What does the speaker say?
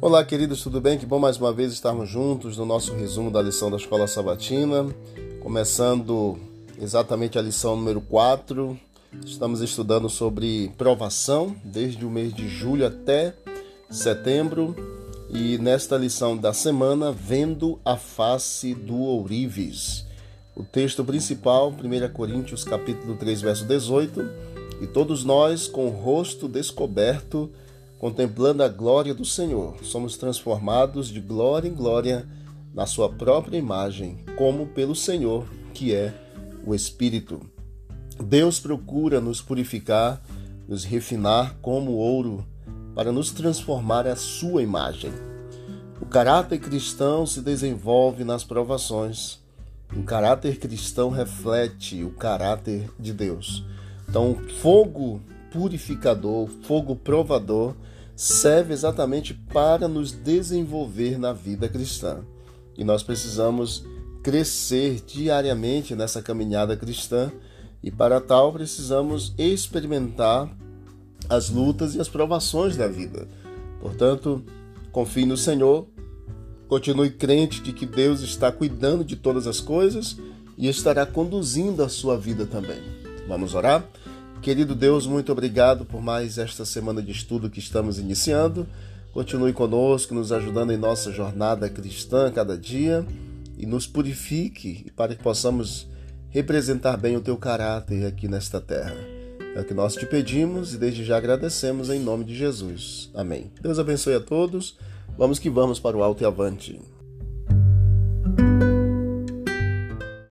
Olá, queridos, tudo bem? Que bom mais uma vez estarmos juntos no nosso resumo da lição da Escola Sabatina, começando exatamente a lição número 4. Estamos estudando sobre provação desde o mês de julho até setembro e nesta lição da semana, vendo a face do ourives. O texto principal, 1 Coríntios capítulo 3, verso 18, e todos nós com o rosto descoberto Contemplando a glória do Senhor, somos transformados de glória em glória na Sua própria imagem, como pelo Senhor, que é o Espírito. Deus procura nos purificar, nos refinar como ouro, para nos transformar à Sua imagem. O caráter cristão se desenvolve nas provações. O caráter cristão reflete o caráter de Deus. Então, fogo purificador, fogo provador, serve exatamente para nos desenvolver na vida cristã. E nós precisamos crescer diariamente nessa caminhada cristã, e para tal precisamos experimentar as lutas e as provações da vida. Portanto, confie no Senhor, continue crente de que Deus está cuidando de todas as coisas e estará conduzindo a sua vida também. Vamos orar? Querido Deus, muito obrigado por mais esta semana de estudo que estamos iniciando. Continue conosco, nos ajudando em nossa jornada cristã cada dia e nos purifique para que possamos representar bem o teu caráter aqui nesta terra. É o que nós te pedimos e desde já agradecemos em nome de Jesus. Amém. Deus abençoe a todos. Vamos que vamos para o alto e avante.